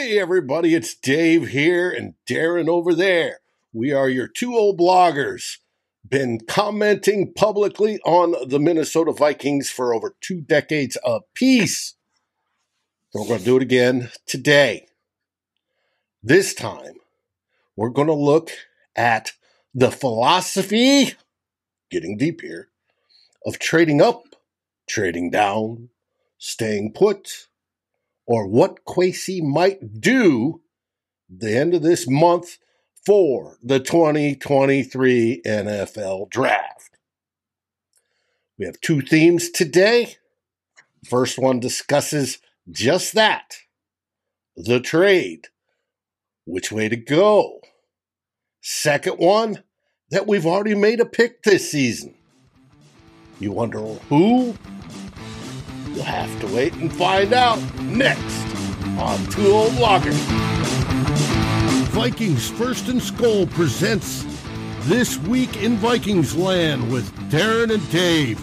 Hey, everybody, it's Dave here and Darren over there. We are your two old bloggers. Been commenting publicly on the Minnesota Vikings for over two decades apiece. We're going to do it again today. This time, we're going to look at the philosophy, getting deep here, of trading up, trading down, staying put, or what Kwesi might do the end of this month for the 2023 NFL Draft. We have two themes today. First one discusses just that the trade, which way to go. Second one, that we've already made a pick this season. You wonder who? You'll have to wait and find out next on Two Old Bloggers. Vikings First and Skol presents This Week in Vikings Land with Darren and Dave,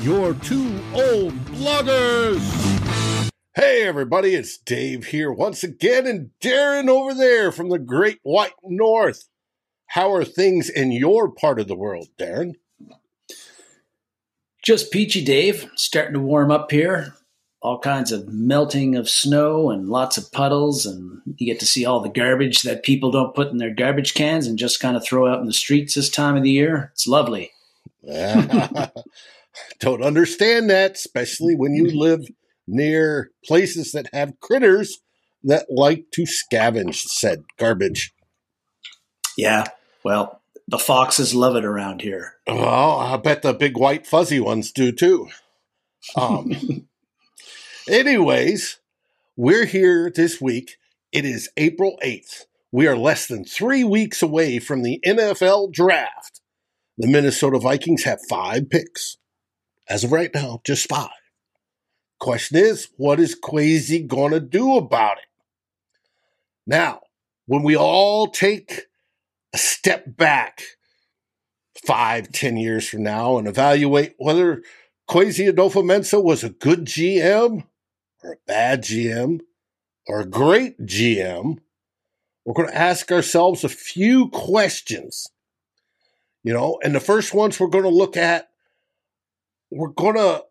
your two old bloggers. Hey, everybody, it's Dave here once again, and Darren over there from the Great White North. How are things in your part of the world, Darren? Just peachy, Dave. Starting to warm up here. All kinds of melting of snow and lots of puddles, and you get to see all the garbage that people don't put in their garbage cans and just kind of throw out in the streets this time of the year. It's lovely. don't understand that, especially when you live near places that have critters that like to scavenge said garbage. Yeah, well, the foxes love it around here. Well, I bet the big white fuzzy ones do too. Um, anyways, we're here this week. It is April 8th. We are less than three weeks away from the NFL draft. The Minnesota Vikings have five picks. As of right now, just five. Question is, what is Kwesi going to do about it? Now, when we all take step back five, ten years from now and evaluate whether Kwesi Adofo-Mensah was a good GM or a bad GM or a great GM, we're going to ask ourselves a few questions. You know, and the first ones we're going to look at, we're going to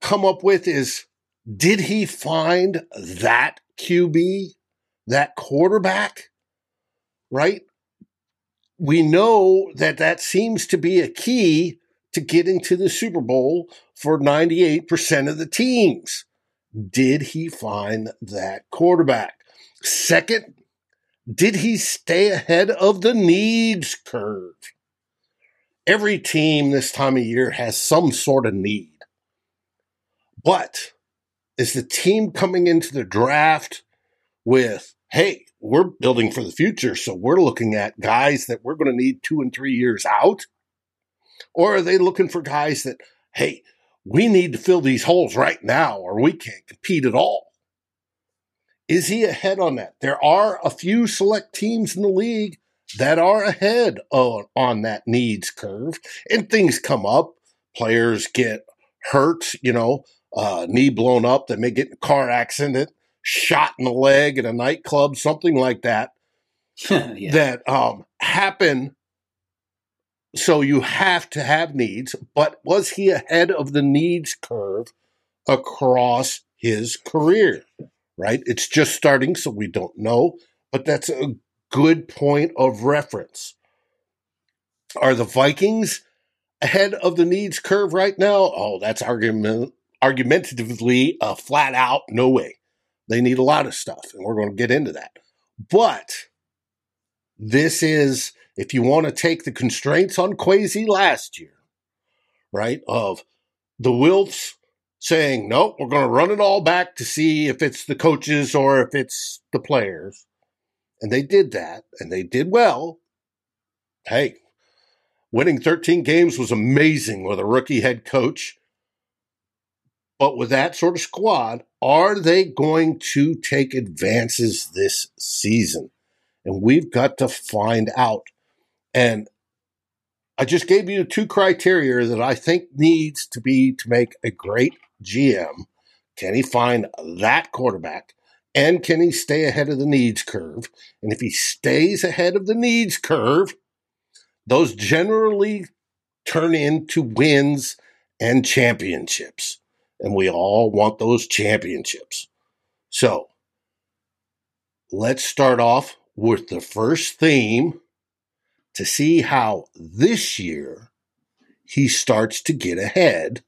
come up with is did he find that QB, that quarterback? Right? We know that that seems to be a key to getting to the Super Bowl for 98% of the teams. Did he find that quarterback? Second, did he stay ahead of the needs curve? Every team this time of year has some sort of need. But is the team coming into the draft with, hey, we're building for the future. So we're looking at guys that we're going to need two and three years out. Or are they looking for guys that, hey, we need to fill these holes right now or we can't compete at all? Is he ahead on that? There are a few select teams in the league that are ahead on, on that needs curve and things come up. Players get hurt, you know, uh, knee blown up. They may get in a car accident shot in the leg at a nightclub, something like that, yeah. that um, happen. So you have to have needs, but was he ahead of the needs curve across his career? Right? It's just starting, so we don't know, but that's a good point of reference. Are the Vikings ahead of the needs curve right now? Oh, that's argument argumentatively a flat out no way. They need a lot of stuff, and we're going to get into that. But this is, if you want to take the constraints on Kwesi last year, right, of the Wilfs saying, nope, we're going to run it all back to see if it's the coaches or if it's the players. And they did that, and they did well. Hey, winning 13 games was amazing with a rookie head coach but with that sort of squad, are they going to take advances this season? And we've got to find out. And I just gave you two criteria that I think needs to be to make a great GM. Can he find that quarterback? And can he stay ahead of the needs curve? And if he stays ahead of the needs curve, those generally turn into wins and championships. And we all want those championships. So let's start off with the first theme to see how this year he starts to get ahead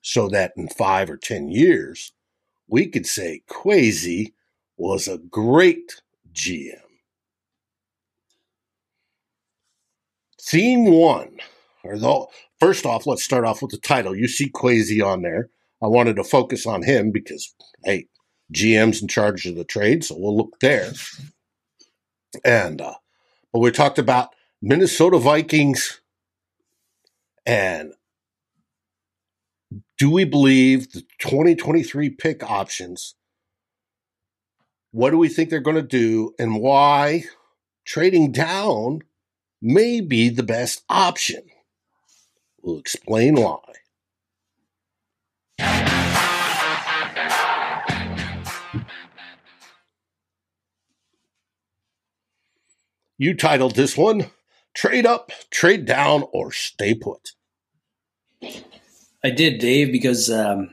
so that in five or 10 years, we could say Kwesi was a great GM. Theme one, or the, first off, let's start off with the title. You see Kwesi on there. I wanted to focus on him because, hey, GM's in charge of the trade, so we'll look there. And, uh, but we talked about Minnesota Vikings and do we believe the 2023 pick options? What do we think they're going to do and why trading down may be the best option? We'll explain why. You titled this one Trade Up, Trade Down, or Stay Put. I did, Dave, because um,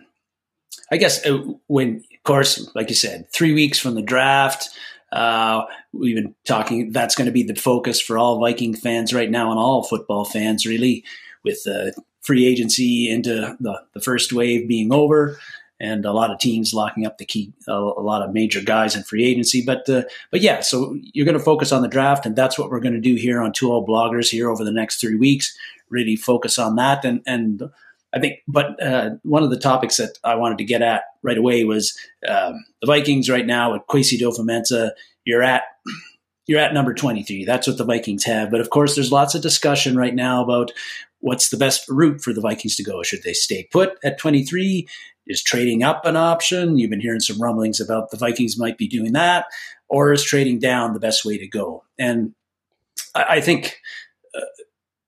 I guess uh, when, of course, like you said, three weeks from the draft, uh, we've been talking. That's going to be the focus for all Viking fans right now, and all football fans, really, with the free agency into the, the first wave being over, and a lot of teams locking up the key, a, lot of major guys in free agency. But uh, but yeah, so you're going to focus on the draft, and that's what we're going to do here on Two Old Bloggers here over the next three weeks. Really focus on that, and and I think, but uh, one of the topics that I wanted to get at right away was um, the Vikings right now with Kwesi Adofo-Mensah. You're at you're at number 23. That's what the Vikings have. But of course, there's lots of discussion right now about what's the best route for the Vikings to go. Should they stay put at 23? Is trading up an option? You've been hearing some rumblings about the Vikings might be doing that, or is trading down the best way to go? And I, I think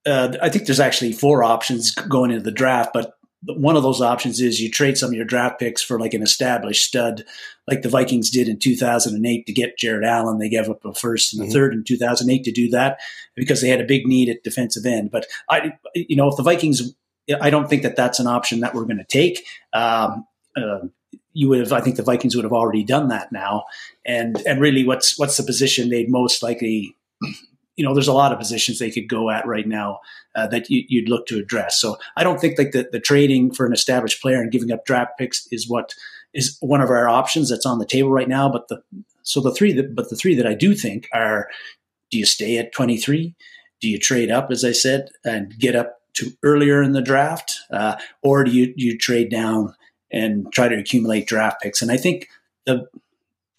uh, I think there's actually four options going into the draft, but one of those options is you trade some of your draft picks for like an established stud, like the Vikings did in 2008 to get Jared Allen. They gave up a first and a mm-hmm. third in 2008 to do that because they had a big need at defensive end. But I, you know, if the Vikings, I don't think that that's an option that we're going to take. Um, uh, you would have, I think the Vikings would have already done that now. And, and really what's, what's the position they'd most likely you know, there's a lot of positions they could go at right now uh, that you, would look to address. So I don't think like the, the trading for an established player and giving up draft picks is what is one of our options that's on the table right now. But the so the three that but the three that I do think are: do you stay at 23? Do you trade up, as I said, and get up to earlier in the draft, uh, or do you you trade down and try to accumulate draft picks? And I think the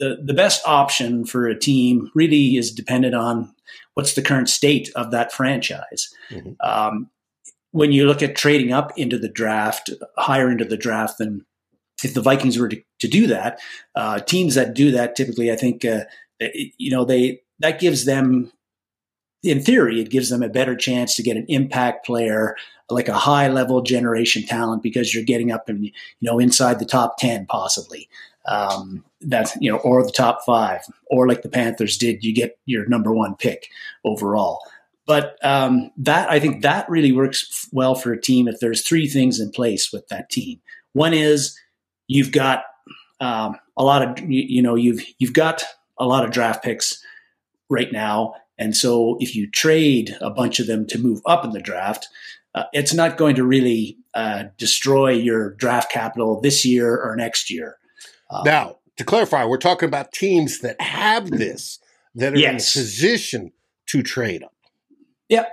the, the best option for a team really is dependent on what's the current state of that franchise. Mm-hmm. Um, when you look at trading up into the draft, higher into the draft than if the Vikings were to, to do that, uh, teams that do that typically, I think, uh, you know, they that gives them, in theory, it gives them a better chance to get an impact player, like a high level generation talent, because you're getting up and you know inside the top ten possibly um, that you know, or the top five, or like the Panthers did, you get your number one pick overall. But um, that I think that really works well for a team if there's three things in place with that team. One is you've got um, a lot of you, you know you've you've got a lot of draft picks right now, and so if you trade a bunch of them to move up in the draft, uh, it's not going to really uh, destroy your draft capital this year or next year. Um, now, to clarify, we're talking about teams that have this, that are yes. in a position to trade them. Yeah.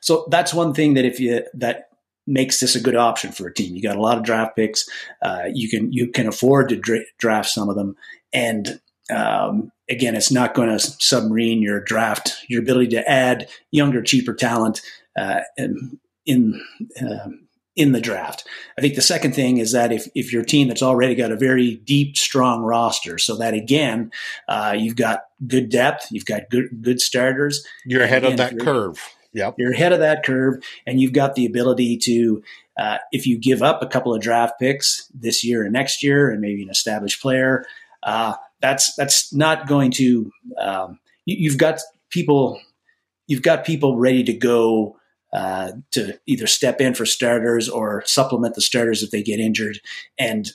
So that's one thing that if you that makes this a good option for a team. You got a lot of draft picks. Uh, you can you can afford to dra- draft some of them, and um, again, it's not going to submarine your draft, your ability to add younger, cheaper talent uh, in, in um, in the draft. I think the second thing is that if, if your team that's already got a very deep, strong roster, so that again, uh, you've got good depth, you've got good good starters. You're ahead again, of that curve. Yep. You're ahead of that curve, and you've got the ability to, uh, if you give up a couple of draft picks this year and next year, and maybe an established player, uh, that's that's not going to. Um, you, you've got people. You've got people ready to go uh, to either step in for starters or supplement the starters if they get injured. And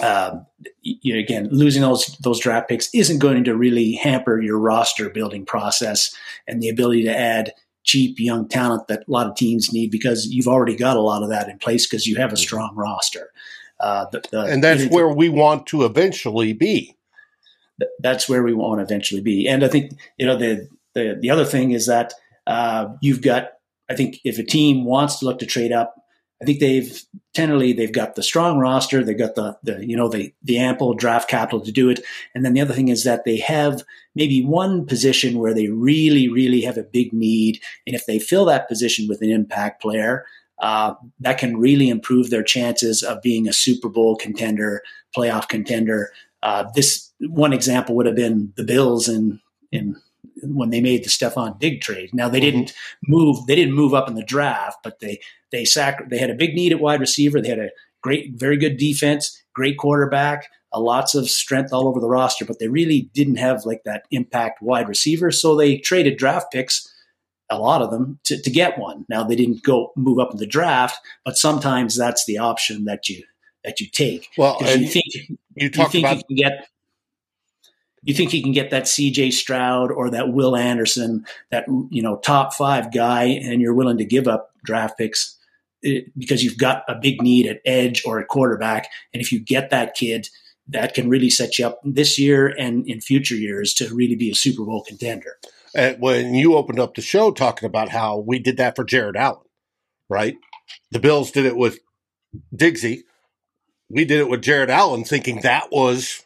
um, you know, again, losing those those draft picks isn't going to really hamper your roster building process and the ability to add cheap young talent that a lot of teams need because you've already got a lot of that in place because you have a mm-hmm. strong roster. Uh, the, the, and that's where we want to eventually be. That's where we want to eventually be. And I think you know the the, the other thing is that uh, you've got. I think if a team wants to look to trade up, I think they've generally they've got the strong roster, they've got the the you know the the ample draft capital to do it, and then the other thing is that they have maybe one position where they really really have a big need, and if they fill that position with an impact player, uh, that can really improve their chances of being a Super Bowl contender, playoff contender. Uh, this one example would have been the Bills in in when they made the Stefon Diggs trade. Now they mm-hmm. didn't move; they didn't move up in the draft, but they they sac- They had a big need at wide receiver. They had a great, very good defense, great quarterback, uh, lots of strength all over the roster, but they really didn't have like that impact wide receiver. So they traded draft picks, a lot of them, to, to get one. Now they didn't go move up in the draft, but sometimes that's the option that you that you take. Well, you think you talk about you get you think you can get that CJ Stroud or that Will Anderson, that you know top five guy, and you're willing to give up draft picks eh, because you've got a big need at edge or at quarterback, and if you get that kid, that can really set you up this year and in future years to really be a Super Bowl contender. And when you opened up the show talking about how we did that for Jared Allen, right? The Bills did it with Diggsy. We did it with Jared Allen, thinking that was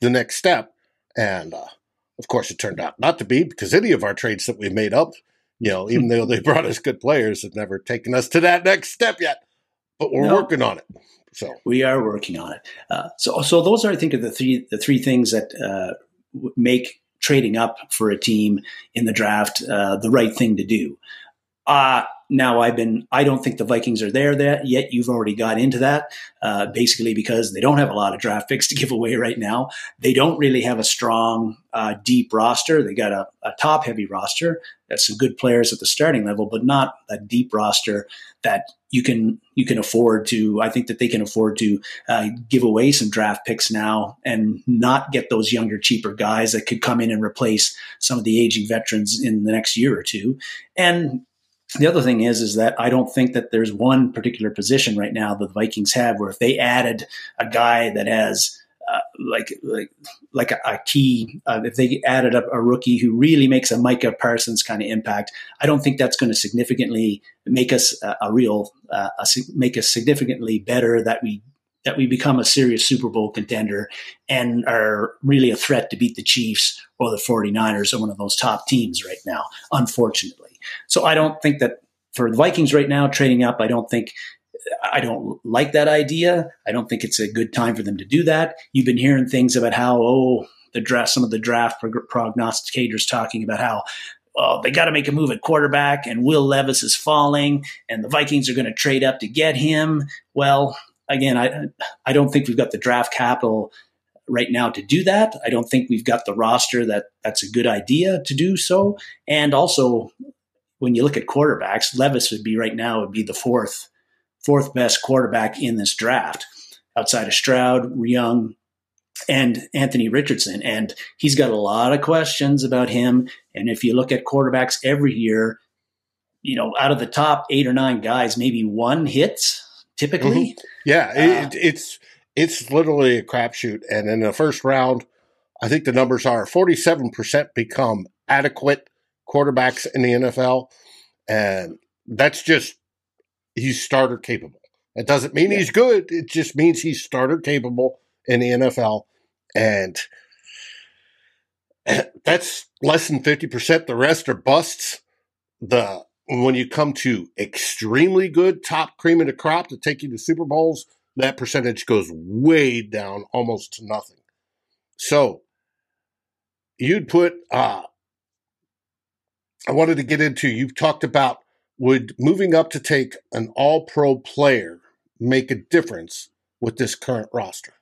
the next step. And uh, of course, it turned out not to be because any of our trades that we made up, you know, even though they brought us good players, have never taken us to that next step yet. But we're no, working on it. So we are working on it. Uh, so, so those are, I think, are the three the three things that uh, make trading up for a team in the draft uh, the right thing to do. Now I've been, I don't think the Vikings are there that yet. You've already got into that, uh, basically because they don't have a lot of draft picks to give away right now. They don't really have a strong, uh, deep roster. They got a, a top heavy roster. That's some good players at the starting level, but not a deep roster that you can you can afford to. I think that they can afford to uh, give away some draft picks now and not get those younger, cheaper guys that could come in and replace some of the aging veterans in the next year or two. And the other thing is, is that I don't think that there's one particular position right now that the Vikings have where if they added a guy that has uh, like like like a, a key, uh, if they added up a rookie who really makes a Micah Parsons kind of impact, I don't think that's going to significantly make us a, a real uh, a, make us significantly better that we that we become a serious Super Bowl contender and are really a threat to beat the Chiefs or the 49ers or one of those top teams right now, unfortunately. So I don't think that for the Vikings right now trading up, I don't think I don't like that idea. I don't think it's a good time for them to do that. You've been hearing things about how oh the draft some of the draft prognosticators talking about how oh, they got to make a move at quarterback and Will Levis is falling and the Vikings are going to trade up to get him. Well, again, I I don't think we've got the draft capital right now to do that. I don't think we've got the roster that that's a good idea to do so. And also, when you look at quarterbacks, Levis would be right now would be the fourth fourth best quarterback in this draft, outside of Stroud, Young, and Anthony Richardson. And he's got a lot of questions about him. And if you look at quarterbacks every year, you know, out of the top eight or nine guys, maybe one hits typically. Mm-hmm. Yeah, uh, it, it's it's literally a crapshoot. And in the first round, I think the numbers are forty seven percent become adequate quarterbacks in the NFL, and that's just he's starter capable. It doesn't mean yeah. he's good. It just means he's starter capable in the NFL, and that's less than fifty percent. The rest are busts. The when you come to extremely good top cream of the crop to take you to Super Bowls, that percentage goes way down, almost to nothing. So you'd put uh, I wanted to get into. You've talked about would moving up to take an all pro player make a difference with this current roster?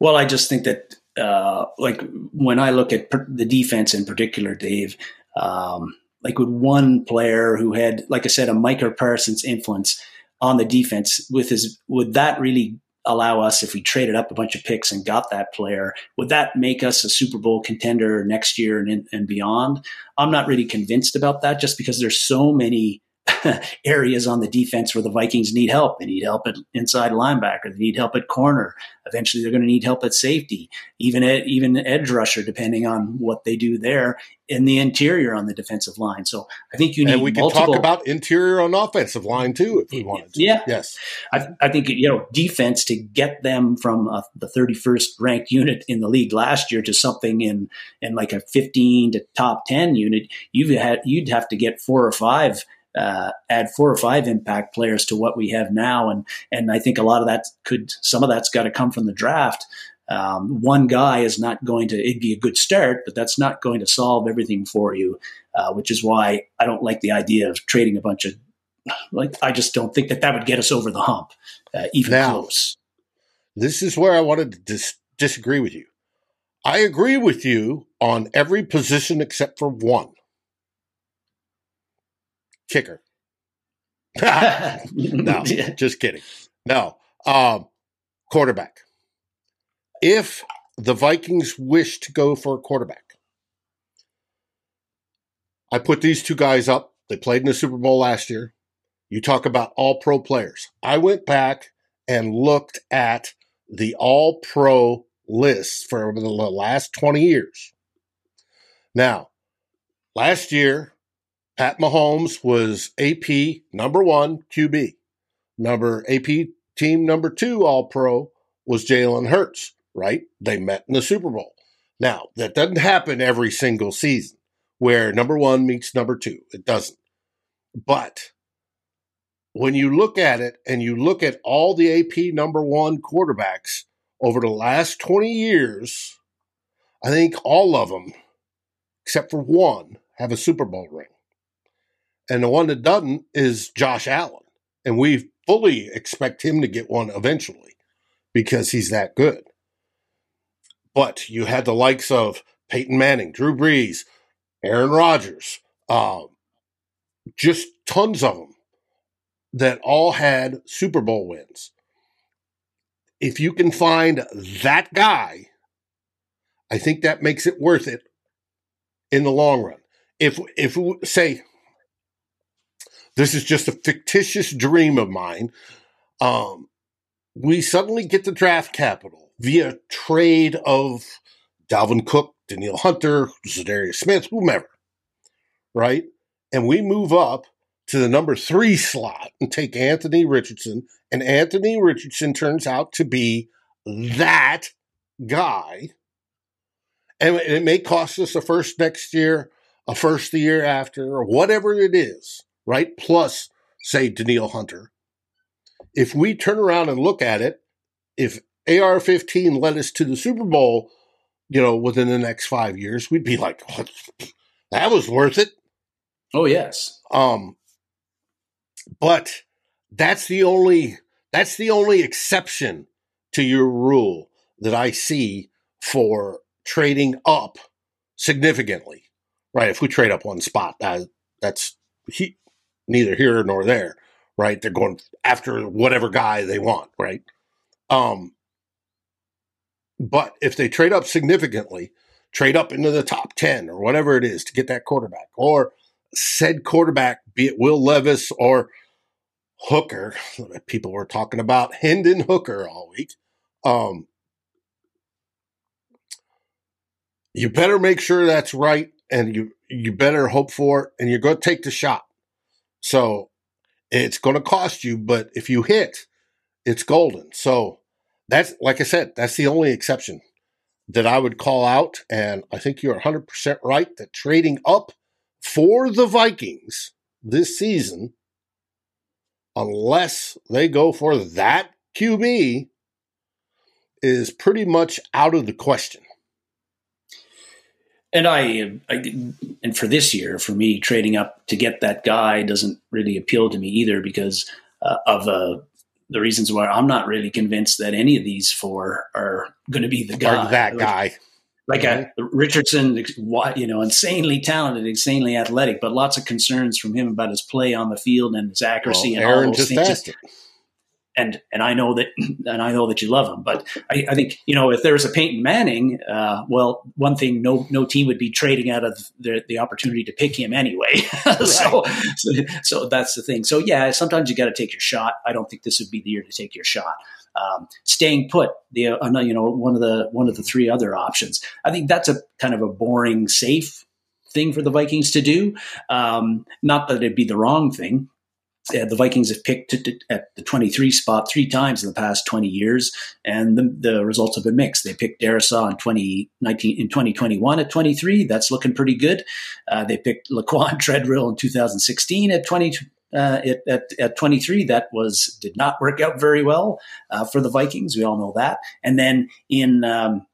Well, I just think that, uh, like, when I look at per- the defense in particular, Dave, um, like with one player who had, like I said, a Micah Parsons influence on the defense, with his, would that really allow us if we traded up a bunch of picks and got that player would that make us a super bowl contender next year and, and beyond? I'm not really convinced about that just because there's so many areas on the defense where the Vikings need help. They need help at inside linebacker. They need help at corner. Eventually, they're going to need help at safety, even at, even edge rusher, depending on what they do there in the interior on the defensive line. So I think you need. And we can multiple, talk about interior on offensive line too, if we wanted to. Yeah. Yes. I, I think you know defense to get them from uh, the 31st ranked unit in the league last year to something in in like a 15 to top 10 unit. You've had you'd have to get four or five uh, add four or five impact players to what we have now, and and I think a lot of that could some of that's got to come from the draft. Um, one guy is not going to it'd be a good start, but that's not going to solve everything for you, uh, which is why I don't like the idea of trading a bunch of like I just don't think that that would get us over the hump, uh, even now, close. This is where I wanted to dis- disagree with you. I agree with you on every position except for one kicker. no, just kidding. No, um, quarterback. If the Vikings wish to go for a quarterback, I put these two guys up. They played in the Super Bowl last year. You talk about all pro players. I went back and looked at the all pro lists for the last 20 years. Now, last year, Pat Mahomes was AP number one QB. Number AP team number two All Pro was Jalen Hurts, right? They met in the Super Bowl. Now, that doesn't happen every single season where number one meets number two. It doesn't. But when you look at it and you look at all the AP number one quarterbacks over the last 20 years, I think all of them, except for one, have a Super Bowl ring. And the one that doesn't is Josh Allen. And we fully expect him to get one eventually because he's that good. But you had the likes of Peyton Manning, Drew Brees, Aaron Rodgers, uh, just tons of them that all had Super Bowl wins. If you can find that guy, I think that makes it worth it in the long run. If if say this is just a fictitious dream of mine. Um, we suddenly get the draft capital via trade of Dalvin Cook, Danielle Hunter, Za'Darius Smith, whomever, right? And we move up to the number three slot and take Anthony Richardson. And Anthony Richardson turns out to be that guy. And it may cost us a first next year, a first the year after, or whatever it is right? Plus, say, Danielle Hunter. If we turn around and look at it, if AR 15 led us to the Super Bowl, you know, within the next five years, we'd be like, that was worth it. Oh, yes. Um, but that's the only that's the only exception to your rule that I see for trading up significantly. Right? If we trade up one spot, that, that's he, neither here nor there, right? They're going after whatever guy they want, right? Um, but if they trade up significantly, trade up into the top 10 or whatever it is to get that quarterback, or said quarterback, be it Will Levis or Hooker, people were talking about Hendon Hooker all week. Um, you better make sure that's right and you you better hope for it and you're going to take the shot so it's going to cost you, but if you hit, it's golden. So that's, like I said, that's the only exception that I would call out. And I think you're 100% right that trading up for the Vikings this season, unless they go for that QB, is pretty much out of the question. And I, I, and for this year, for me, trading up to get that guy doesn't really appeal to me either because uh, of a the reasons why I'm not really convinced that any of these four are going to be the guy. Or that guy. Like a Richardson, you know, insanely talented, insanely athletic, but lots of concerns from him about his play on the field and his accuracy well, and Aaron all those things and and I know that and I know that you love him. But I, I think you know if there was a Peyton Manning, uh, well, one thing no no team would be trading out of the, the opportunity to pick him anyway. so, so, so that's the thing. So yeah, sometimes you got to take your shot. I don't think this would be the year to take your shot. Um, staying put, the uh, you know one of the one of the three other options. I think that's a kind of a boring, safe thing for the Vikings to do. Um, not that it'd be the wrong thing, uh, the Vikings have picked at the 23 spot three times in the past 20 years, and the, the results have been mixed. They picked Darrisaw in 2019 in 2021 at 23. That's looking pretty good. Uh, they picked Laquan Treadwell in 2016 at 20. Uh, at, at, at, 23, that was did not work out very well uh, for the Vikings. We all know that. And then in um,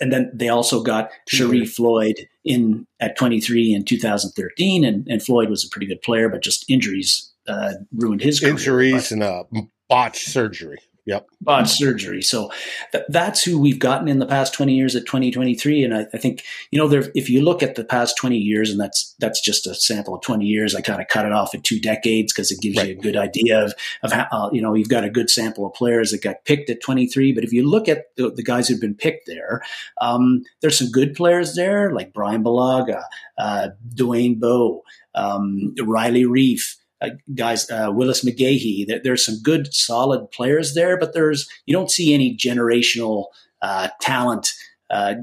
and then they also got Sharrif Floyd in at 23 in 2013, and, and Floyd was a pretty good player, but just injuries uh, ruined his career. Injuries and uh, botched surgery. Yep. Botched surgery. So th- that's who we've gotten in the past 20 years at 2023. And I, I think, you know, there, if you look at the past 20 years, and that's that's just a sample of 20 years, I kind of cut it off at two decades because it gives right. you a good idea of, of how, uh, you know, you've got a good sample of players that got picked at 23. But if you look at the, the guys who've been picked there, um, there's some good players there, like Bryan Bulaga, uh, Dwayne Bowe, um, Riley Reiff uh, guys, uh, Willis McGahee. There, there's some good, solid players there, but there's you don't see any generational uh, talent uh,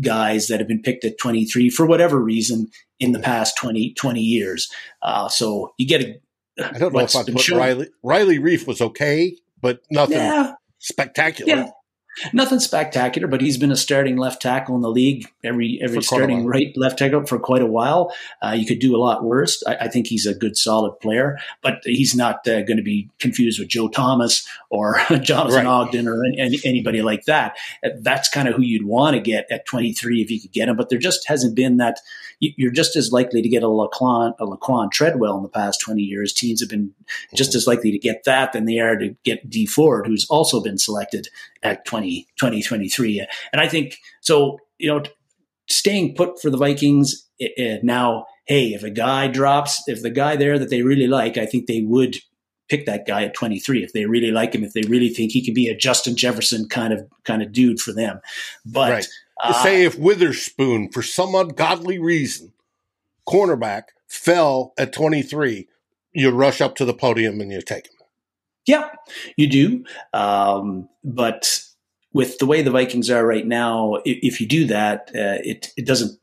guys that have been picked at 23 for whatever reason in the past 20, 20 years. Uh, so you get a. I don't know if I put Riley. Riley Reiff was okay, but nothing yeah. spectacular. Yeah. Nothing spectacular, but he's been a starting left tackle in the league every every starting right left tackle for quite a while. Uh, you could do a lot worse. I, I, think he's a good, solid player, but he's not uh, going to be confused with Joe Thomas or Jonathan right. Ogden or any, anybody like that. That's kind of who you'd want to get at 23 if you could get him. But there just hasn't been that. You're just as likely to get a Laquan, a Laquan Treadwell in the past 20 years. Teams have been just mm-hmm. as likely to get that than they are to get Dee Ford, who's also been selected at 20, 2023. And I think so, you know, staying put for the Vikings it, it, now, hey, if a guy drops, if the guy there that they really like, I think they would pick that guy at 23 if they really like him, if they really think he can be a Justin Jefferson kind of kind of dude for them. But right. uh, say if Witherspoon, for some ungodly reason, cornerback fell at 23, you rush up to the podium and you take him. Yeah, you do. Um, but with the way the Vikings are right now, if, if you do that, uh, it it doesn't.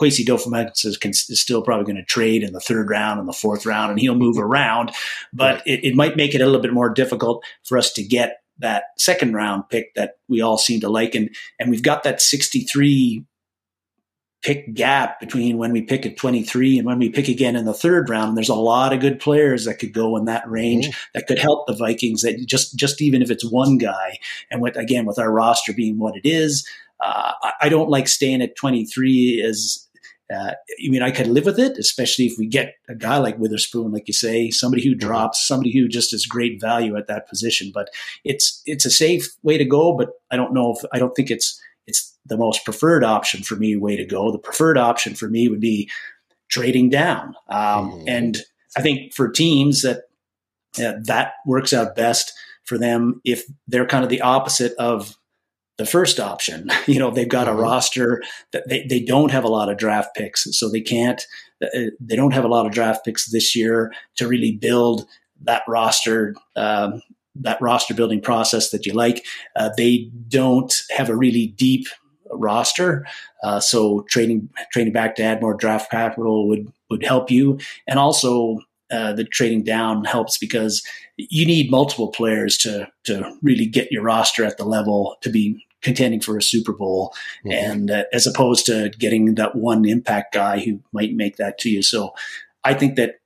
Kwesi Adofo-Mensah is, is still probably going to trade in the third round and the fourth round, and he'll move around. But right. it, it might make it a little bit more difficult for us to get that second round pick that we all seem to like, and and we've got that sixty three pick gap between when we pick at 23 and when we pick again in the third round. There's a lot of good players that could go in that range mm-hmm. that could help the Vikings. That just just even if it's one guy, and with again with our roster being what it is, uh, I, I, don't like staying at 23 as. Uh, I mean, I could live with it, especially if we get a guy like Witherspoon, like you say, somebody who mm-hmm. drops, somebody who just is great value at that position. But it's it's a safe way to go. But I don't know if I don't think it's the most preferred option for me way to go. The preferred option for me would be trading down. Um, mm-hmm. And I think for teams that uh, that works out best for them if they're kind of the opposite of the first option. You know, they've got mm-hmm. a roster that they, they don't have a lot of draft picks, so they can't, uh, they don't have a lot of draft picks this year to really build that roster um, that roster building process that you like. Uh, they don't have a really deep roster, uh, so trading trading back to add more draft capital would would help you, and also. Uh, the trading down helps because you need multiple players to to really get your roster at the level to be contending for a Super Bowl, mm-hmm. and uh, as opposed to getting that one impact guy who might make that to you. So, I think that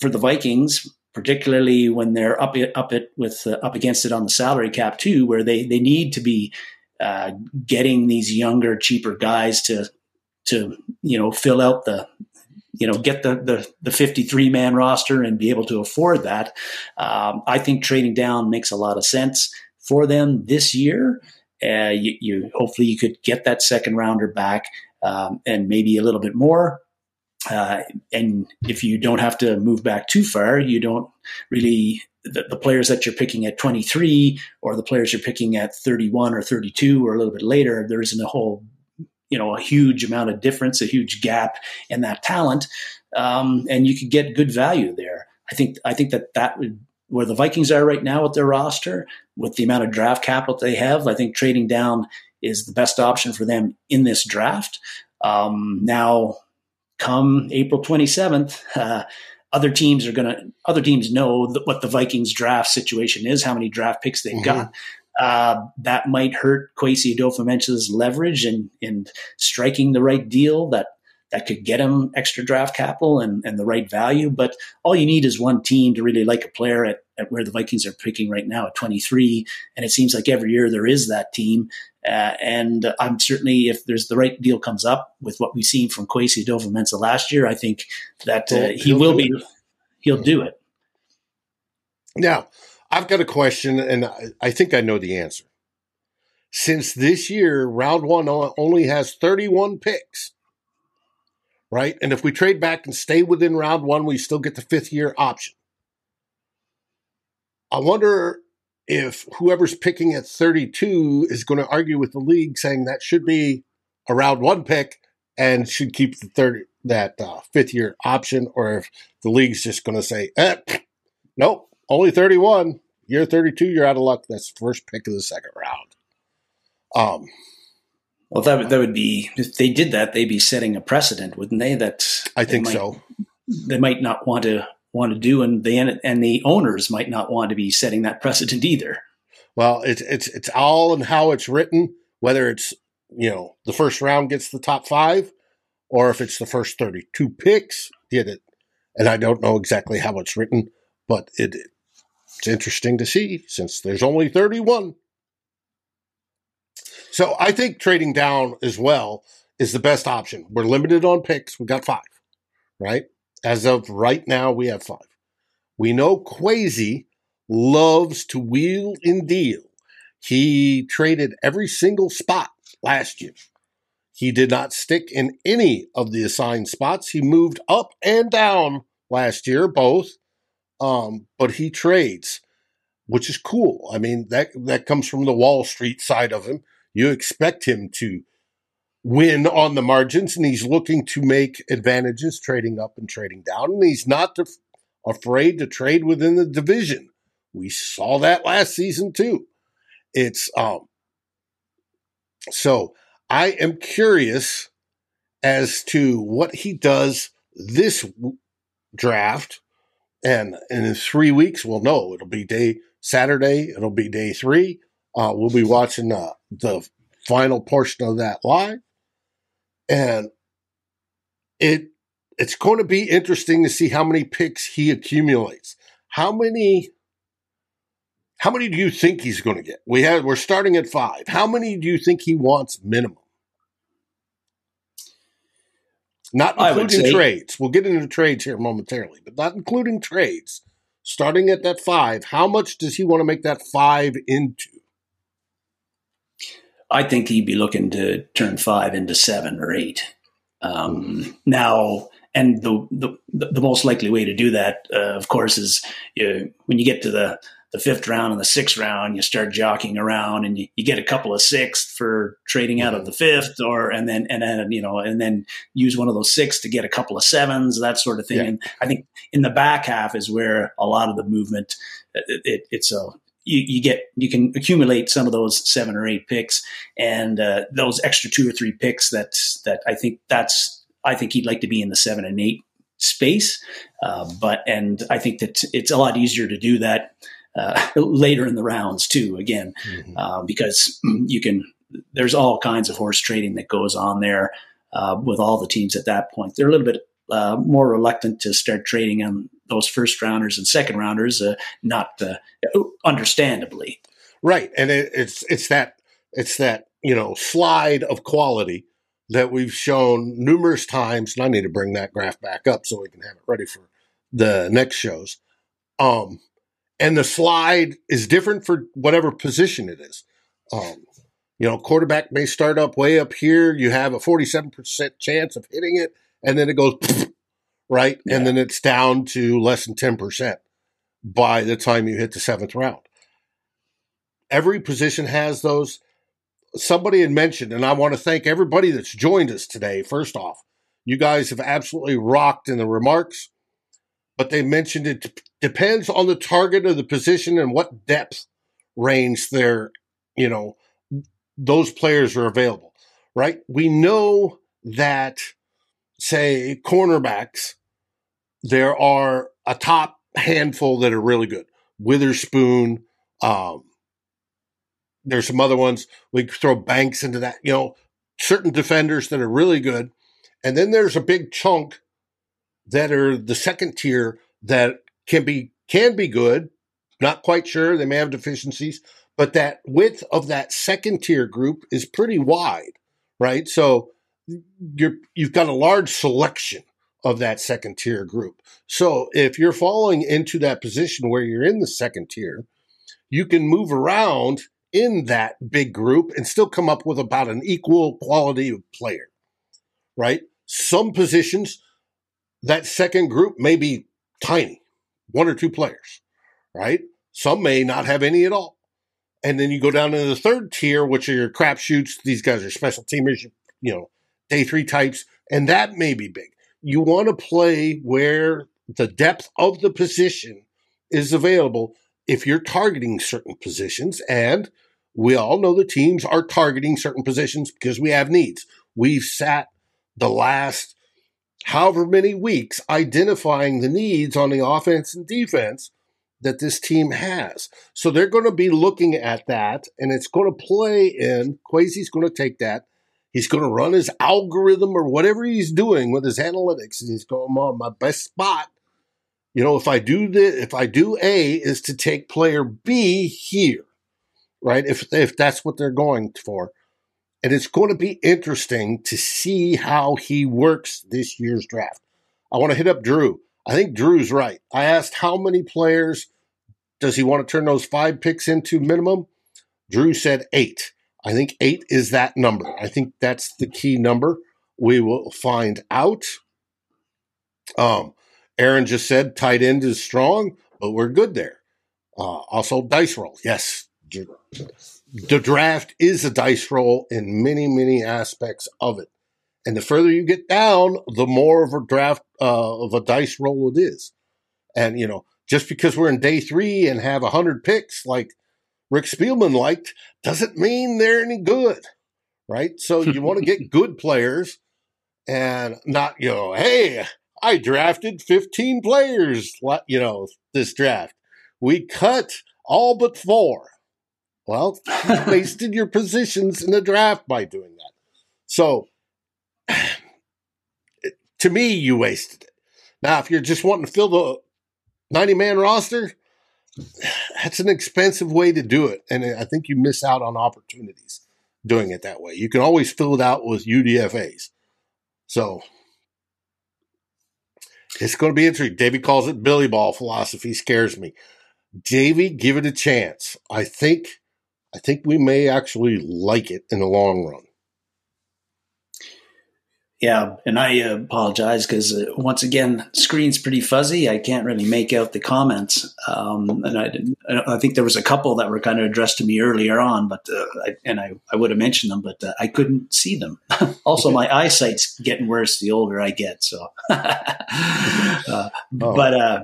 for the Vikings, particularly when they're up it, up it with uh, up against it on the salary cap too, where they they need to be uh, getting these younger, cheaper guys to to you know fill out the you know get the the, the 53 man roster and be able to afford that. Um, i think trading down makes a lot of sense for them this year. Uh, you, you, hopefully you could get that second rounder back um, and maybe a little bit more. Uh, and if you don't have to move back too far you don't really the, the, players that you're picking at 23 or the players you're picking at 31 or 32 or a little bit later there isn't a whole you know a huge amount of difference, a huge gap in that talent, um, and you could get good value there. I think I think that that would where the Vikings are right now with their roster, with the amount of draft capital they have, I think trading down is the best option for them in this draft. Um, now, come April 27th, uh, other teams are going to, other teams know what the Vikings draft situation is, how many draft picks they've mm-hmm. got. Uh, that might hurt Kwesi Adofo-Mensah's leverage in, in striking the right deal that that could get him extra draft capital and, and the right value. But all you need is one team to really like a player at, at where the Vikings are picking right now at 23. And it seems like every year there is that team. Uh, and I'm certainly, if there's the right deal comes up with what we've seen from Kwesi Adofo-Mensah last year, I think that uh, he will be, he'll do it. Now, I've got a question, and I, I think I know the answer. Since this year, round one only has 31 picks, right? And if we trade back and stay within round one, we still get the fifth year option. I wonder if whoever's picking at 32 is going to argue with the league saying that should be a round one pick and should keep the third that uh, fifth year option, or if the league's just going to say, eh, nope, only 31. you're 32, you're out of luck. That's first pick of the second round. Um, well, that would, that would be if they did that, they'd be setting a precedent, wouldn't they? That I think might, so. They might not want to want to do, and the and the owners might not want to be setting that precedent either. Well, it's it's it's all in how it's written. Whether it's you know the first round gets the top five, or if it's the first thirty-two picks get it. And I don't know exactly how it's written, but it it's interesting to see since there's only 31. So I think trading down as well is the best option. We're limited on picks. We got five, right? As of right now, we have five. We know Kwesi loves to wheel and deal. He traded every single spot last year. He did not stick in any of the assigned spots. He moved up and down last year, both um, but he trades, which is cool. I mean, that that comes from the Wall Street side of him. You expect him to win on the margins, and he's looking to make advantages trading up and trading down, and he's not to, afraid to trade within the division. We saw that last season too. It's um so I am curious as to what he does this draft and, and in three weeks, we'll know. It'll be day Saturday. It'll be day three. Uh, we'll be watching uh, the final portion of that live. And it it's going to be interesting to see how many picks he accumulates. How many how many do you think he's going to get? We have we're starting at 5. How many do you think he wants minimum? Not including trades. We'll get into trades here momentarily, but not including trades. Starting at that five, how much does he want to make that five into? I think he'd be looking to turn five into seven or eight. Um, now, and the, the the most likely way to do that, uh, of course, is uh, when you get to the the fifth round and the sixth round, you start jockeying around and you, you get a couple of sixth for trading out of the fifth or, and then, and then, you know, and then use one of those six to get a couple of sevens, that sort of thing. Yeah. And I think in the back half is where a lot of the movement, it, it, it's a, you, you, get you can accumulate some of those seven or eight picks and uh, those extra two or three picks that that I think that's I think he'd like to be in the seven and eight space uh, but and I think that it's a lot easier to do that uh, later in the rounds too. Again, mm-hmm. uh, because you can there's all kinds of horse trading that goes on there uh, with all the teams at that point. They're a little bit uh, more reluctant to start trading on those first rounders and second rounders, uh, not uh, understandably. Right, and it, it's it's that it's that you know slide of quality that we've shown numerous times, and I need to bring that graph back up so we can have it ready for the next shows. Um, and the slide is different for whatever position it is. Um, you know, quarterback may start up way up here. You have a 47% chance of hitting it, and then it goes right, yeah. and then it's down to less than 10% by the time you hit the seventh round. Every position has those. Somebody had mentioned, and I want to thank everybody that's joined us today. First off, you guys have absolutely rocked in the remarks, but they mentioned it depends on the target of the position and what depth range they're, you know, those players are available, right? We know that, say, cornerbacks, there are a top handful that are really good. Witherspoon, um, there's some other ones. We throw Banks into that, you know, certain defenders that are really good. And then there's a big chunk that are the second tier that can be can be good. Not quite sure. They may have deficiencies, but that width of that second tier group is pretty wide, right? So you're you've got a large selection of that second tier group. So if you're falling into that position where you're in the second tier, you can move around in that big group and still come up with about an equal quality of player, right? Some positions, that second group may be tiny, one or two players, right? Some may not have any at all. And then you go down into the third tier, which are your crapshoots. These guys are special teamers, you know, day three types, and that may be big. You want to play where the depth of the position is available if you're targeting certain positions. And we all know the teams are targeting certain positions because we have needs. We've sat the last however many weeks identifying the needs on the offense and defense that this team has. So they're going to be looking at that and it's going to play in. Kwesi's going to take that. He's going to run his algorithm or whatever he's doing with his analytics. And he's going, on my best spot. You know, if I do the, if I do A is to take player B here, right? If, if that's what they're going for. And it's going to be interesting to see how he works this year's draft. I want to hit up Drew. I think Drew's right. I asked how many players does he want to turn those five picks into minimum? Drew said eight. I think eight is that number. I think that's the key number. We will find out. Um, Aaron just said tight end is strong, but we're good there. Uh, also, dice roll. Yes, the draft is a dice roll in many, many aspects of it. And the further you get down, the more of a draft uh, of a dice roll it is. And, you know, just because we're in day three and have 100 picks like Rick Spielman liked, doesn't mean they're any good, right? So you want to get good players and not, you know, hey, I drafted 15 players, you know, this draft. We cut all but four. Well, you wasted your positions in the draft by doing that. So, to me, you wasted it. Now, if you're just wanting to fill the 90 man roster, that's an expensive way to do it. And I think you miss out on opportunities doing it that way. You can always fill it out with UDFAs. So, it's going to be interesting. David calls it Billy Ball philosophy, scares me. Davy, give it a chance. I think I think we may actually like it in the long run. Yeah, and I uh, apologize because uh, once again, screen's pretty fuzzy. I can't really make out the comments, um, and I, I think there was a couple that were kind of addressed to me earlier on, but uh, I, and I, I would have mentioned them, but uh, I couldn't see them. also, my eyesight's getting worse the older I get. So, uh, oh. but uh,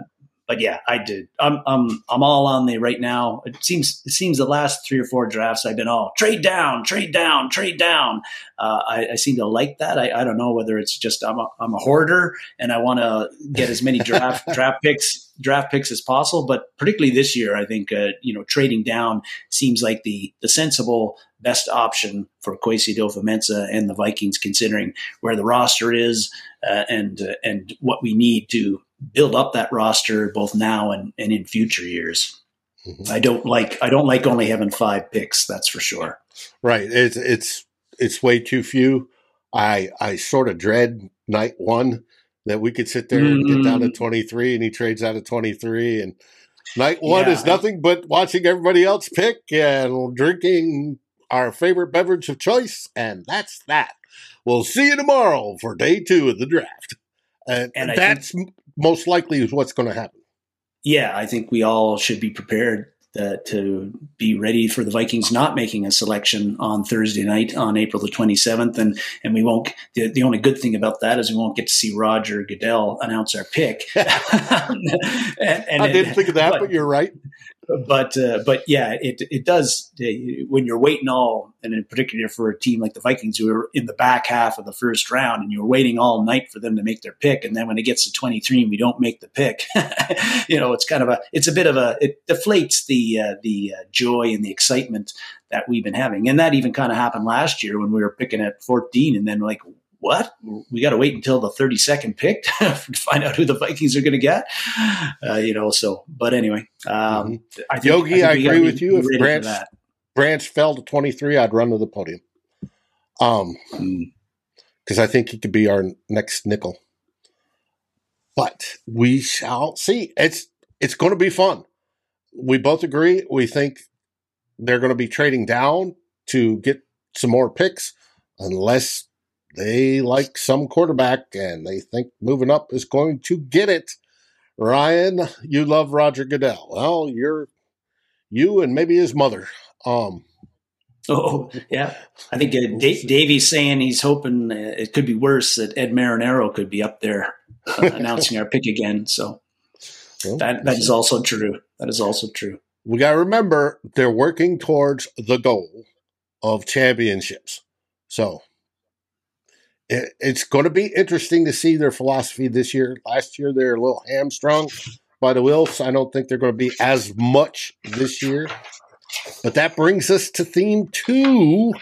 but yeah, I did. I'm I'm I'm all on the right now. It seems it seems the last three or four drafts I've been all trade down, trade down, trade down. Uh, I, I, seem to like that. I, I don't know whether it's just I'm a I'm a hoarder and I want to get as many draft draft picks draft picks as possible. But particularly this year, I think uh, you know trading down seems like the the sensible best option for Kwesi Adofo-Mensah and the Vikings, considering where the roster is uh, and uh, and what we need to build up that roster both now and, and in future years. Mm-hmm. I don't like I don't like only having five picks. That's for sure. Right. It's it's it's way too few. I I sort of dread night one that we could sit there and get down to Mm. 23 and he trades out of 23 and night one Yeah, is nothing but watching everybody else pick and drinking our favorite beverage of choice and that's that we'll see you tomorrow for day two of the draft and, And that's m most likely is what's going to happen yeah, I think we all should be prepared uh, to be ready for the Vikings not making a selection on Thursday night on April the 27th. And, and we won't, the, the only good thing about that is we won't get to see Roger Goodell announce our pick. and, and i didn't think of that but- but you're right but uh, but yeah, it it does when you're waiting all, and in particular for a team like the Vikings who are in the back half of the first round, and you're waiting all night for them to make their pick, and then when it gets to 23 and we don't make the pick, you know, it's kind of a it's a bit of a it deflates the uh, the uh, joy and the excitement that we've been having, and that even kind of happened last year when we were picking at 14, and then like. What we got to wait until the 32nd pick to find out who the Vikings are going to get, uh, you know. So, but anyway, um, I think, Yogi, I think we agree with you. If Branch- branch fell to 23 i'd run to the podium um Mm. because I think he could be our next nickel. But we shall see. It's it's going to be fun. We both agree. We think they're going to be trading down to get some more picks, unless they like some quarterback and they think moving up is going to get it. Ryan, you love Roger Goodell. Well, you're you and maybe his mother. Um, Oh yeah, I think uh, da- Davey's saying he's hoping uh, it could be worse that Ed Marinaro could be up there uh, announcing our pick again. So well, that that is also true. That is also true. we got to remember they're working towards the goal of championships. So it, it's going to be interesting to see their philosophy this year. Last year, they're a little hamstrung by the Wilfs. I don't think they're going to be as much this year. But that brings us to theme two.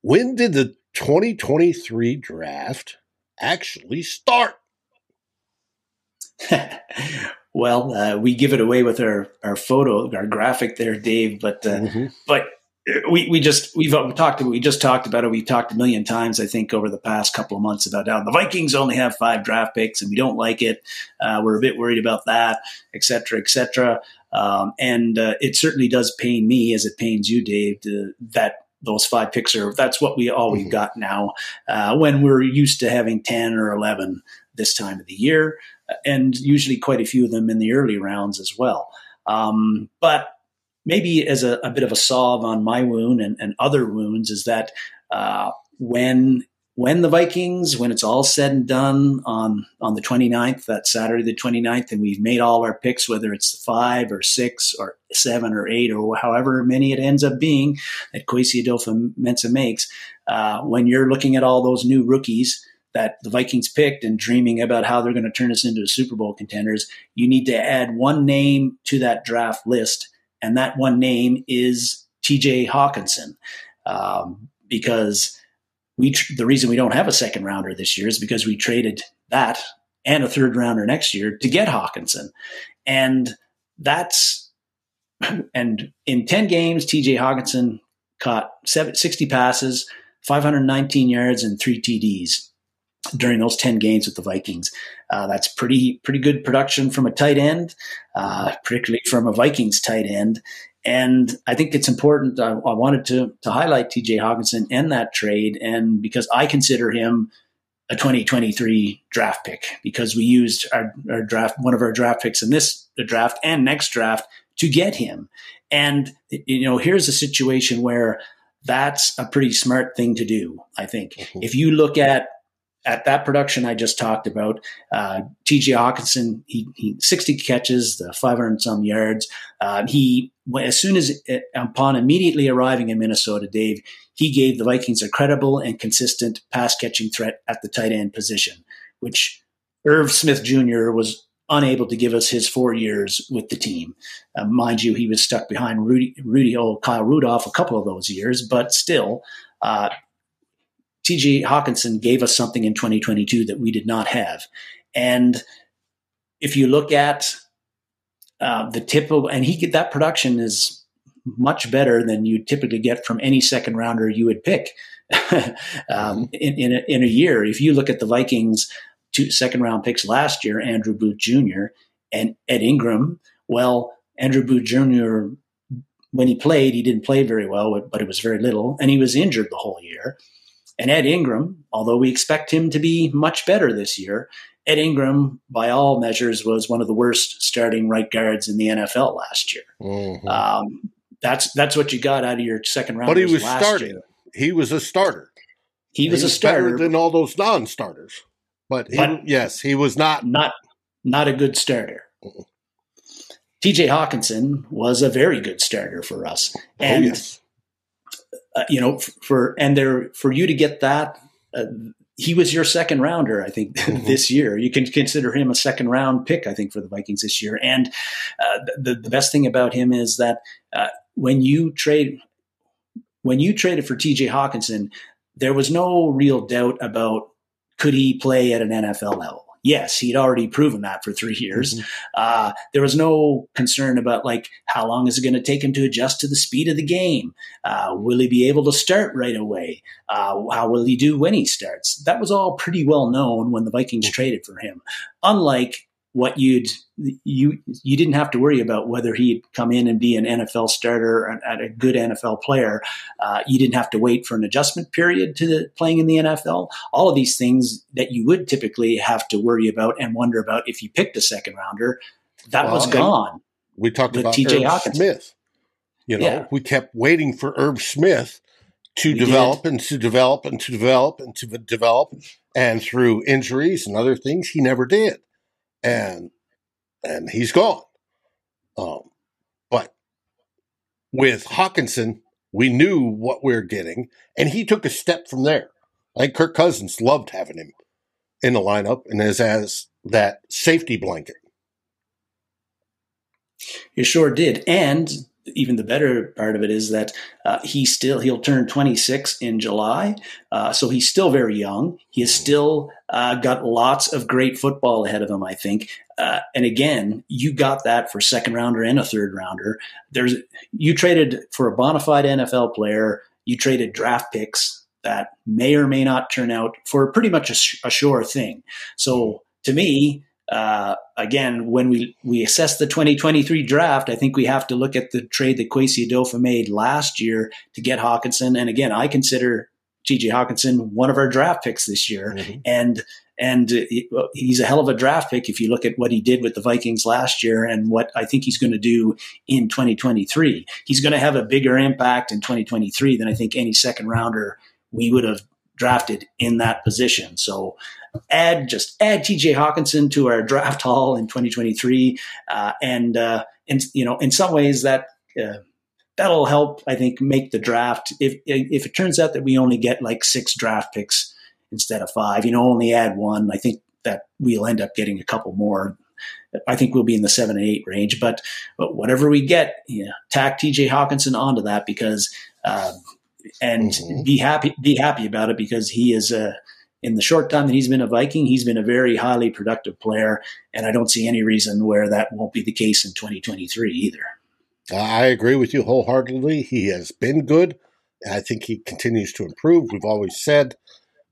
When did the 2023 draft actually start? well, uh, we give it away with our our photo, our graphic there, Dave. But uh, Mhm. but we we just we've talked we just talked about it. We've talked a million times, I think, over the past couple of months about how the Vikings only have five draft picks and we don't like it. Uh, we're a bit worried about that, et cetera, et cetera. Um, and uh, it certainly does pain me, as it pains you, Dave, to, that those five picks are that's what we all we've Mhm. got now. Uh, when we're used to having ten or eleven this time of the year, and usually quite a few of them in the early rounds as well. Um, but maybe as a, a bit of a solve on my wound and, and other wounds is that uh, when when the Vikings, when it's all said and done on on the 29th, that Saturday the 29th, and we've made all our picks, whether it's five or six or seven or eight or however many it ends up being that Kwesi Adofo-Mensah makes, uh, when you're looking at all those new rookies that the Vikings picked and dreaming about how they're going to turn us into Super Bowl contenders, you need to add one name to that draft list and that one name is T.J. Hockenson, um, because we tr- the reason we don't have a second rounder this year is because we traded that and a third rounder next year to get Hockenson, and that's and in ten games, T.J. Hockenson caught seven, 60 passes, 519 yards, and three TDs during those 10 games with the Vikings. Uh, that's pretty pretty good production from a tight end, uh, particularly from a Vikings tight end. And I think it's important. I, I wanted to to highlight T.J. Hockenson and that trade, and because I consider him a 2023 draft pick because we used our, our draft one of our draft picks in this draft and next draft to get him. And you know, here's a situation where that's a pretty smart thing to do. I think Mhm. if you look at at that production I just talked about, uh, T.J. Hockenson, he, he 60 catches, the 500 some yards. Uh, he as soon as uh, upon immediately arriving in Minnesota, Dave, he gave the Vikings a credible and consistent pass catching threat at the tight end position, which Irv Smith Jr. was unable to give us his four years with the team. Uh, mind you, he was stuck behind Rudy, Rudy, oh, Kyle Rudolph a couple of those years, but still, uh, TJ Hockenson gave us something in 2022 that we did not have. And if you look at uh, the typical, and he that production is much better than you typically get from any second rounder you would pick um, in, in a, in, a, year. If you look at the Vikings' two second round picks last year, Andrew Booth Jr. and Ed Ingram, well, Andrew Booth Jr. When he played, he didn't play very well, but it was very little, and he was injured the whole year. And Ed Ingram, although we expect him to be much better this year, Ed Ingram, by all measures, was one of the worst starting right guards in the NFL last year. Mm-hmm. Um, that's that's what you got out of your second round. But he was starting. Year. He was a starter. He was, he was a starter than all those non-starters. But, he, but, yes, he was not not not a good starter. Mm-hmm. TJ Hockenson was a very good starter for us, oh, and oh, yes. Uh, you know, for and there for you to get that, uh, he was your second rounder, I think, mm-hmm. this year. You can consider him a second round pick, I think, for the Vikings this year. And uh, the the best thing about him is that uh, when you trade when you traded for T.J. Hockenson, there was no real doubt about could he play at an NFL level yes, he'd already proven that for three years. Mm-hmm. Uh, there was no concern about like how long is it going to take him to adjust to the speed of the game? Uh, will he be able to start right away? Uh, how will he do when he starts? That was all pretty well known when the Vikings mm-hmm. traded for him. Unlike what you'd you you didn't have to worry about whether he'd come in and be an NFL starter and a good NFL player. Uh, you didn't have to wait for an adjustment period to the, playing in the NFL. All of these things that you would typically have to worry about and wonder about if you picked a second rounder, that well, was gone. We talked about TJ Hockenson. Smith. You know, yeah. we kept waiting for Irv Smith to we develop did. and to develop and to develop and to develop, and through injuries and other things, he never did and and he's gone. Um, but with Hockenson, we knew what we are getting, and he took a step from there. I think Kirk Cousins loved having him in the lineup and as as that safety blanket. He sure did, and even the better part of it is that uh, he still he'll turn 26 in July, uh, so he's still very young. He has still uh, got lots of great football ahead of him, I think. Uh, and again, you got that for second rounder and a third rounder. There's you traded for a bona fide NFL player. You traded draft picks that may or may not turn out for pretty much a, a sure thing. So to me, uh, again, when we, we assess the 2023 draft, I think we have to look at the trade that Kwesi Adofo made last year to get Hockenson. And again, I consider TJ Hockenson one of our draft picks this year. Mm-hmm. And and he's a hell of a draft pick if you look at what he did with the Vikings last year and what I think he's going to do in 2023. He's going to have a bigger impact in 2023 than I think any second rounder we would have drafted in that position. So add just add TJ Hockenson to our draft haul in 2023, uh, and uh, in you know in some ways that. Uh, that'll help, I think, make the draft. If if it turns out that we only get like six draft picks instead of five, you know, only add one, I think that we'll end up getting a couple more. I think we'll be in the seven and eight range, but but whatever we get, you know, tack TJ Hockenson onto that because uh, and mm-hmm. be happy be happy about it because he is a in the short time that he's been a Viking, he's been a very highly productive player, and I don't see any reason where that won't be the case in 2023 either. I agree with you wholeheartedly. He has been good, I think he continues to improve. We've always said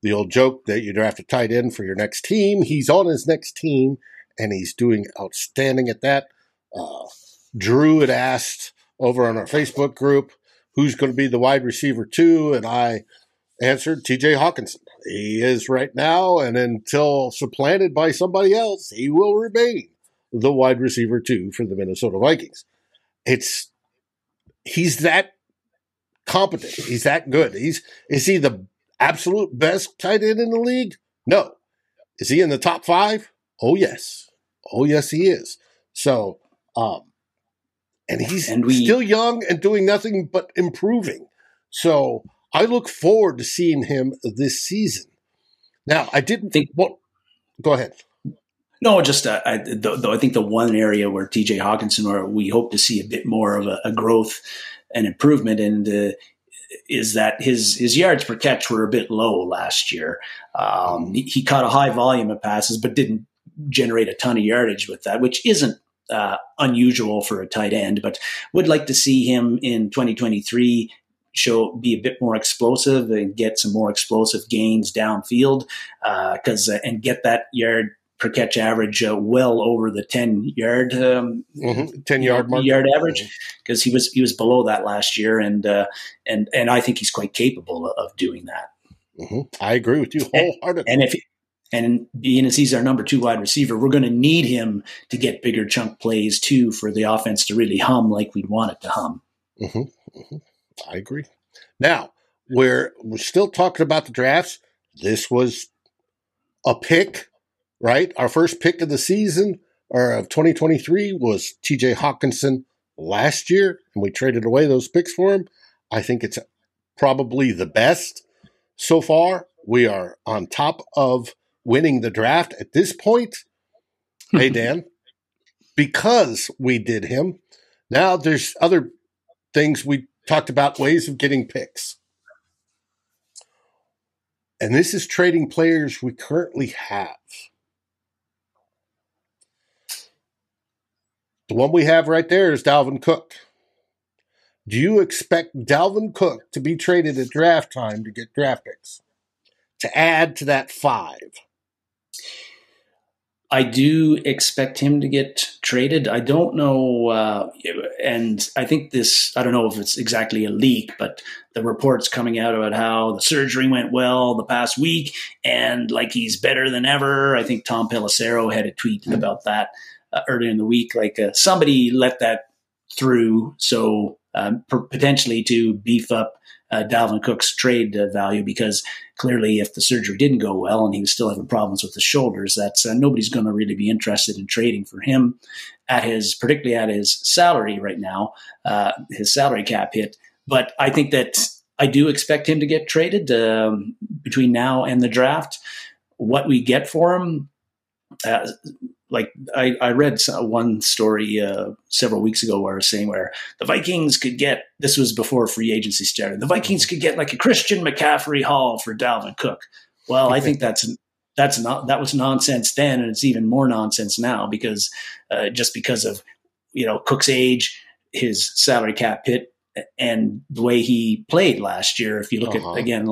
the old joke that you draft a tight end for your next team. He's on his next team, and he's doing outstanding at that. Uh, Drew had asked over on our Facebook group who's going to be the wide receiver two, and I answered TJ Hockenson. He is right now, and until supplanted by somebody else, he will remain the wide receiver two for the Minnesota Vikings. It's he's that competent. He's that good. He's is he the absolute best tight end in the league? No. Is he in the top five? Oh yes. Oh yes, he is. So, um, and he's and we, still young and doing nothing but improving. So I look forward to seeing him this season. Now, I didn't think. What? Go ahead. No, just uh, I, though, I think the one area where TJ Hockenson, or we hope to see a bit more of a, a growth and improvement, and uh, is that his his yards per catch were a bit low last year. Um, he, he, caught a high volume of passes, but didn't generate a ton of yardage with that, which isn't uh, unusual for a tight end, but would like to see him in 2023 show be a bit more explosive and get some more explosive gains downfield because uh, uh, and get that yard per catch average uh, well over the 10 yard um, mm-hmm. 10 yard mark yard average because mm-hmm. he was he was below that last year and uh, and and I think he's quite capable of doing that. Mm-hmm. I agree with you wholeheartedly. And, and if and being as he's our number two wide receiver, we're going to need him to get bigger chunk plays too for the offense to really hum like we'd want it to hum. Mm-hmm. mm-hmm. I agree. Now we're we're still talking about the drafts. This was a pick right? Our first pick of the season or of 2023 was TJ Hockenson last year, and we traded away those picks for him. I think it's probably the best so far. We are on top of winning the draft at this point. hey, Dan, because we did him. Now there's other things we talked about ways of getting picks. And this is trading players we currently have. The one we have right there is Dalvin Cook. Do you expect Dalvin Cook to be traded at draft time to get draft picks to add to that five? I do expect him to get traded. I don't know, uh, and I think this. I don't know if it's exactly a leak, but the reports coming out about how the surgery went well the past week, and like he's better than ever. I think Tom Pelissero had a tweet about that uh, earlier in the week. Like uh, somebody let that through, so um, potentially to beef up uh, Dalvin Cook's trade uh, value because clearly, if the surgery didn't go well and he was still having problems with the shoulders, that's uh, nobody's going to really be interested in trading for him at his, particularly at his salary right now, uh, his salary cap hit. But I think that I do expect him to get traded um, between now and the draft. What we get for him, uh, like I, I read one story uh, several weeks ago where I was saying where the Vikings could get this was before free agency started. The Vikings could get like a Christian McCaffrey haul for Dalvin Cook. Well, I think that's that's not that was nonsense then, and it's even more nonsense now because uh, just because of you know Cook's age, his salary cap hit, and the way he played last year. If you look uh-huh. at again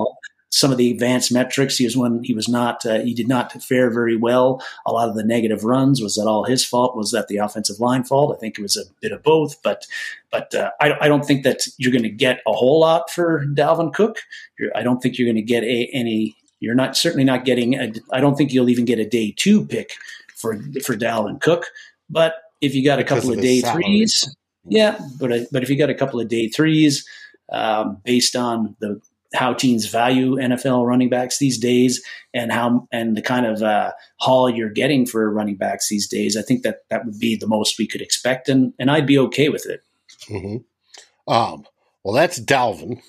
some of the advanced metrics. He was when he was not uh, he did not fare very well. A lot of the negative runs was that all his fault? Was that the offensive line fault? I think it was a bit of both. But but uh, I, I don't think that you're going to get a whole lot for Dalvin Cook. You're, I don't think you're going to get a, any. You're not certainly not getting. I don't think you'll even get a day two pick for for Dalvin Cook. But if you got a couple of, of day salary. threes, yeah. But uh, but if you got a couple of day threes. Um, based on the how teams value NFL running backs these days and how and the kind of uh, haul you're getting for running backs these days. I think that that would be the most we could expect, and and I'd be okay with it. Mm-hmm. Um, well, that's Dalvin.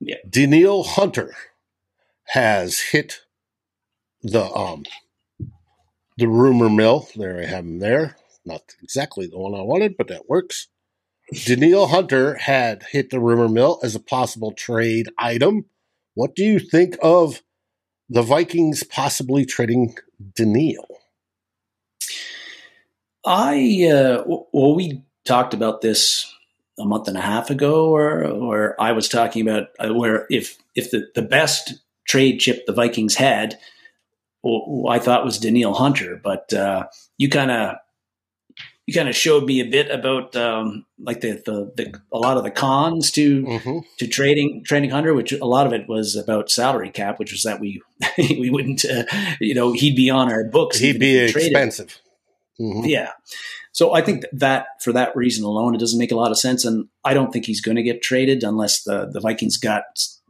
Yeah, Danielle Hunter has hit the um the rumor mill. There I have him there. Not exactly the one I wanted, but that works. Danielle Hunter had hit the rumor mill as a possible trade item. What do you think of the Vikings possibly trading Danielle? I uh, well, we talked about this a month and a half ago, or or I was talking about uh, where if if the, the best trade chip the Vikings had, well, I thought was Danielle Hunter, but uh, you kind of you kind of showed me a bit about um, like the, the, the a lot of the cons to mm-hmm. to trading trading hunter, which a lot of it was about salary cap, which was that we we wouldn't uh, you know he'd be on our books. He'd be expensive. Mm-hmm. Yeah. So I think that for that reason alone, it doesn't make a lot of sense, and I don't think he's going to get traded unless the the Vikings got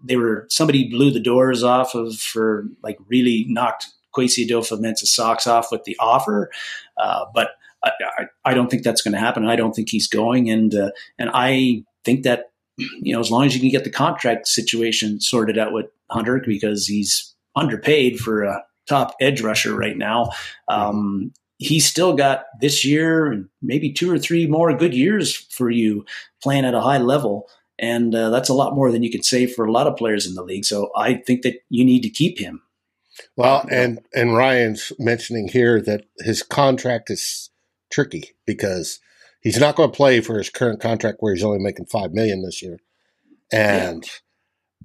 they were somebody blew the doors off of for like really knocked Kwesi Adofo-Mensah's socks off with the offer, uh, but I, I, don't think that's going to happen. I don't think he's going, and uh, and I think that you know as long as you can get the contract situation sorted out with Hunter because he's underpaid for a top edge rusher right now. Um, he's still got this year and maybe two or three more good years for you playing at a high level. And uh, that's a lot more than you could say for a lot of players in the league. So I think that you need to keep him. Well, and and Ryan's mentioning here that his contract is tricky because he's not going to play for his current contract where he's only making five million this year, and yeah.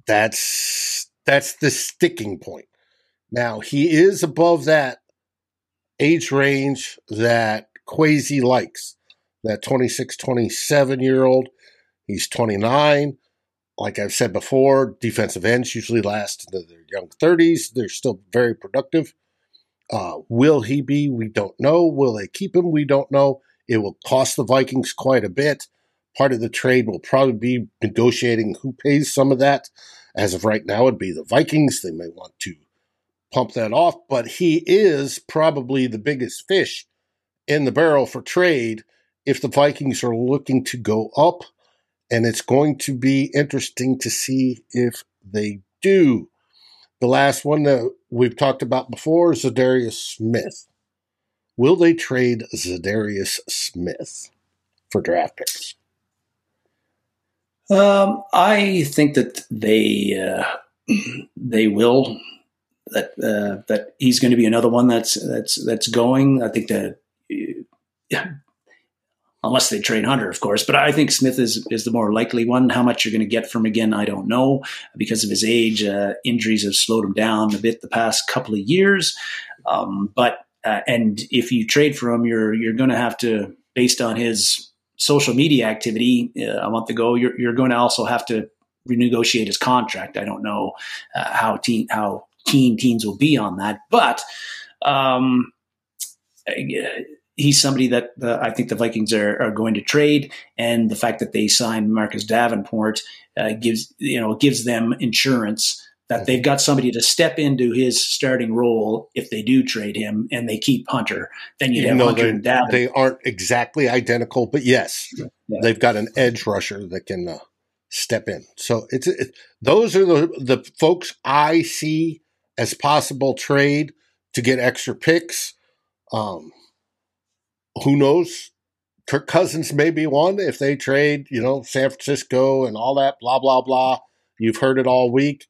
that's that's the sticking point. Now he is above that age range that Kwesi likes, that 26, 27 year old. He's 29. Like I've said before, defensive ends usually last into their young 30s. They're still very productive. Uh, will he be? We don't know. Will they keep him? We don't know. It will cost the Vikings quite a bit. Part of the trade will probably be negotiating who pays some of that. As of right now, it'd be the Vikings. They may want to pump that off, but he is probably the biggest fish in the barrel for trade if the Vikings are looking to go up. And it's going to be interesting to see if they do. The last one that we've talked about before is Za'Darius Smith. Will they trade Za'Darius Smith for draft picks? Um, I think that they uh, they will. That uh, that he's going to be another one that's that's that's going. I think that uh, unless they trade Hunter, of course. But I think Smith is is the more likely one. How much you're going to get from again, I don't know because of his age. Uh, injuries have slowed him down a bit the past couple of years. Um, but uh, and if you trade for him, you're you're going to have to, based on his social media activity uh, a month ago, you're you're going to also have to renegotiate his contract. I don't know uh, how teen, how keen teams will be on that, but. Um, he's somebody that uh, I think the Vikings are, are, going to trade, and the fact that they signed Marcus Davenport uh, gives you know gives them insurance that they've got somebody to step into his starting role if they do trade him and they keep Hunter. Then you have Hunter and Davenport. They aren't exactly identical, but yes, yeah. they've got an edge rusher that can uh, step in. So it's it, those are the the folks I see as possible trade to get extra picks. Um, who knows? Kirk Cousins may be one if they trade, you know, San Francisco and all that, blah, blah, blah. You've heard it all week.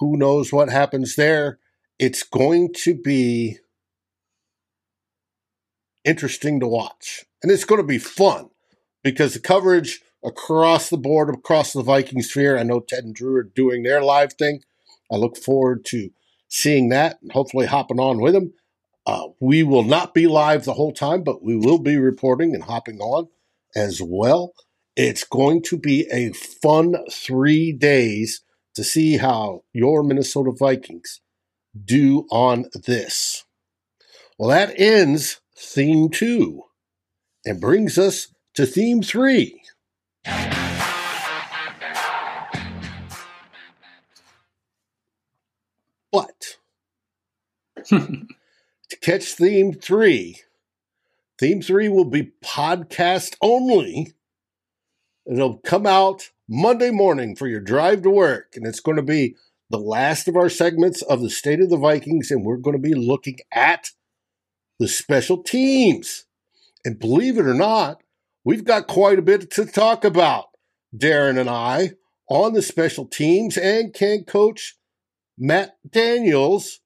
Who knows what happens there? It's going to be interesting to watch. And it's going to be fun because the coverage across the board, across the Viking sphere, I know Ted and Drew are doing their live thing. I look forward to seeing that and hopefully hopping on with them. Uh, we will not be live the whole time, but we will be reporting and hopping on as well. It's going to be a fun three days to see how your Minnesota Vikings do on this. Well, that ends theme two and brings us to theme three. But catch theme three, theme three will be podcast only. It'll come out Monday morning for your drive to work, and it's going to be the last of our segments of the State of the Vikings, and we're going to be looking at the special teams. And believe it or not, we've got quite a bit to talk about, Darren and I, on the special teams, and can coach Matt Daniels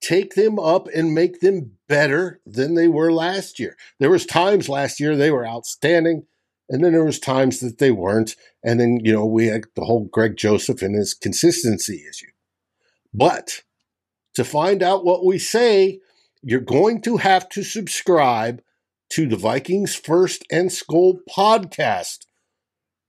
take them up and make them better than they were last year. There was times last year they were outstanding, and then there was times that they weren't. And then, you know, we had the whole Greg Joseph and his consistency issue. But to find out what we say, you're going to have to subscribe to the Vikings First and Skol podcast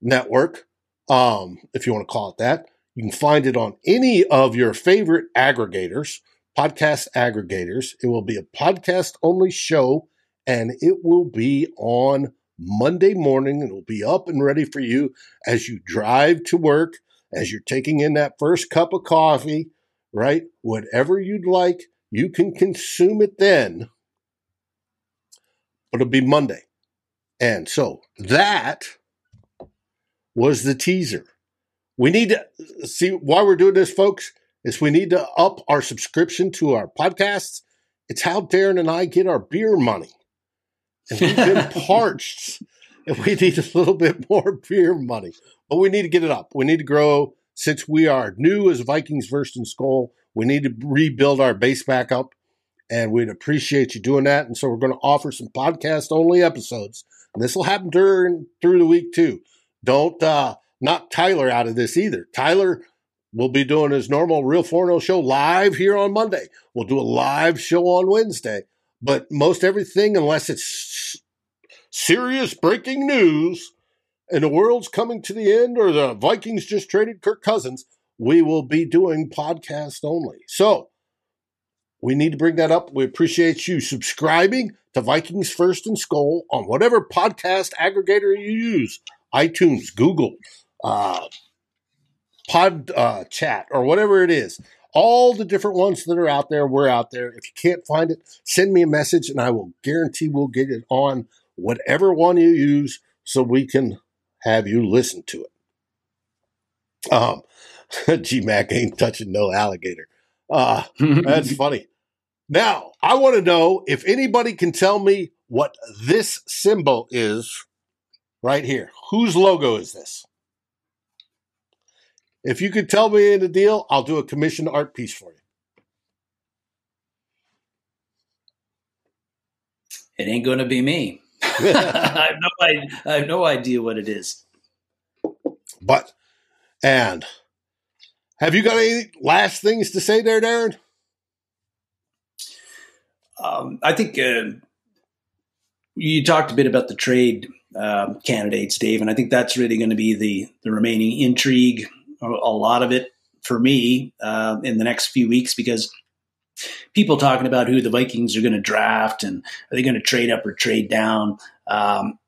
network, um, if you want to call it that. You can find it on any of your favorite aggregators podcast aggregators. It will be a podcast only show and it will be on Monday morning. It'll be up and ready for you as you drive to work, as you're taking in that first cup of coffee, right? Whatever you'd like, you can consume it then. But it'll be Monday. And so that was the teaser. We need to see why we're doing this, folks is we need to up our subscription to our podcasts. It's how Darren and I get our beer money. And we've been parched and we need a little bit more beer money. But we need to get it up. We need to grow since we are new as Vikings First and Skol. We need to rebuild our base back up. and we'd appreciate you doing that. And so we're going to offer some podcast only episodes, and this will happen during through the week too. Don't uh, knock Tyler out of this either. Tyler will be doing his normal Real Forno show live here on Monday. We'll do a live show on Wednesday, but most everything, unless it's serious breaking news and the world's coming to the end or the Vikings just traded Kirk Cousins, we will be doing podcast only. So we need to bring that up. We appreciate you subscribing to Vikings First and Skol on whatever podcast aggregator you use iTunes, Google, uh, Pod uh, Chat, or whatever it is. All the different ones that are out there, we're out there. If you can't find it, send me a message and I will guarantee we'll get it on whatever one you use so we can have you listen to it. Um, GMAC ain't touching no alligator. Uh, that's funny. Now, I want to know if anybody can tell me what this symbol is right here. Whose logo is this? If you could tell me in the deal, I'll do a commissioned art piece for you. It ain't going to be me. I, have no, I, I have no idea what it is. But, and have you got any last things to say there, Darren? Um, I think uh, you talked a bit about the trade um, candidates, Dave, and I think that's really going to be the the remaining intrigue, a, lot of it for me uh, in the next few weeks because people talking about who the Vikings are going to draft and are they going to trade up or trade down. Um,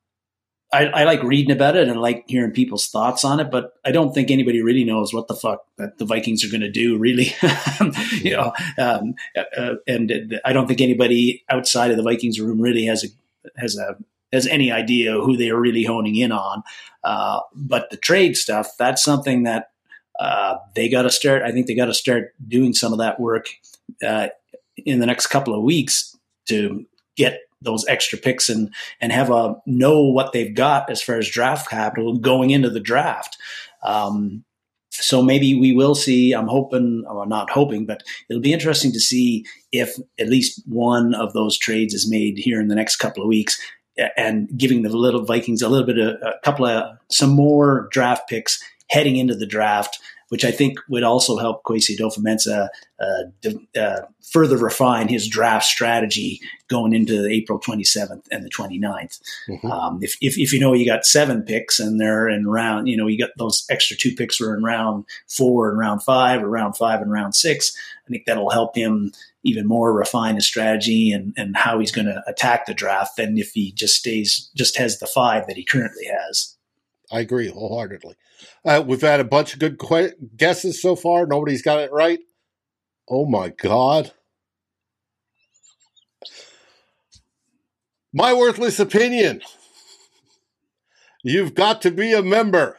I, I, like reading about it and I like hearing people's thoughts on it, but I don't think anybody really knows what the fuck that the Vikings are going to do, really. you know, um, uh, and I don't think anybody outside of the Vikings room really has a has a has any idea who they are really honing in on. Uh, but the trade stuff, that's something that uh, they got to start. I think they got to start doing some of that work uh, in the next couple of weeks to get those extra picks and and have a know what they've got as far as draft capital going into the draft. Um, so maybe we will see. I'm hoping, or not hoping, but it'll be interesting to see if at least one of those trades is made here in the next couple of weeks, and giving the little Vikings a little bit of a couple of some more draft picks heading into the draft which I think would also help Kwesi Adofo-Mensah uh, uh, further refine his draft strategy going into April 27th and the 29th. Mm-hmm. Um, if, if, if, you know you got seven picks and they're in round, you know, you got those extra two picks were in round four and round five or round five and round six, I think that'll help him even more refine his strategy and, and how he's going to attack the draft than if he just stays, just has the five that he currently has. I agree wholeheartedly. Uh, we've had a bunch of good que- guesses so far. Nobody's got it right. Oh my God. My worthless opinion. You've got to be a member.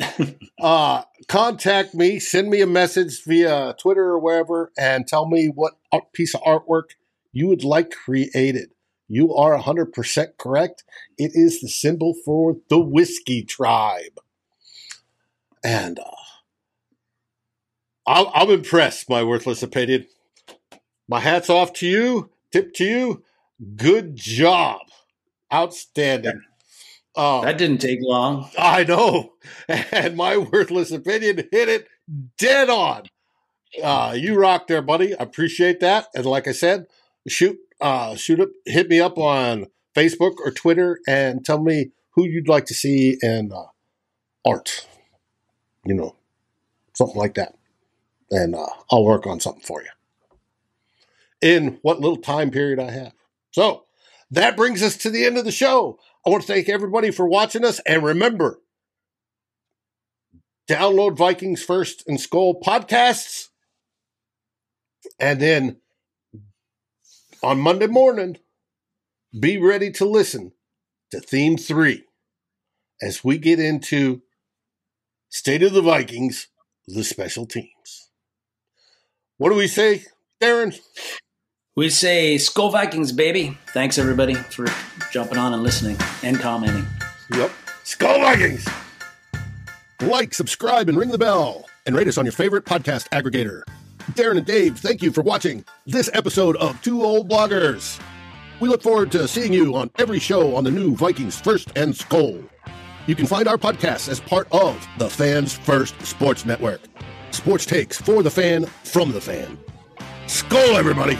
uh, contact me, send me a message via Twitter or wherever, and tell me what piece of artwork you would like created. You are 100% correct. It is the symbol for the Whiskey Tribe. And uh, I'm, I'm impressed, my worthless opinion. My hat's off to you. Tip to you. Good job. Outstanding. Um, that didn't take long. I know. And my worthless opinion hit it dead on. Uh, you rock there, buddy. I appreciate that. And like I said, shoot uh, shoot up, hit me up on Facebook or Twitter and tell me who you'd like to see in uh, art. You know, something like that. And uh, I'll work on something for you in what little time period I have. So that brings us to the end of the show. I want to thank everybody for watching us. And remember, download Vikings First and Skol podcasts. And then on Monday morning, be ready to listen to theme three as we get into State of the Vikings, the special teams. What do we say, Darren? We say Skol Vikings, baby. Thanks, everybody, for jumping on and listening and commenting. Yep. Skol Vikings! Like, subscribe, and ring the bell, and rate us on your favorite podcast aggregator. Darren and Dave, thank you for watching this episode of Two Old Bloggers. We look forward to seeing you on every show on the new Vikings First and Skol. You can find our podcast as part of the Fans First Sports Network. Sports takes for the fan, from the fan. Skol, everybody!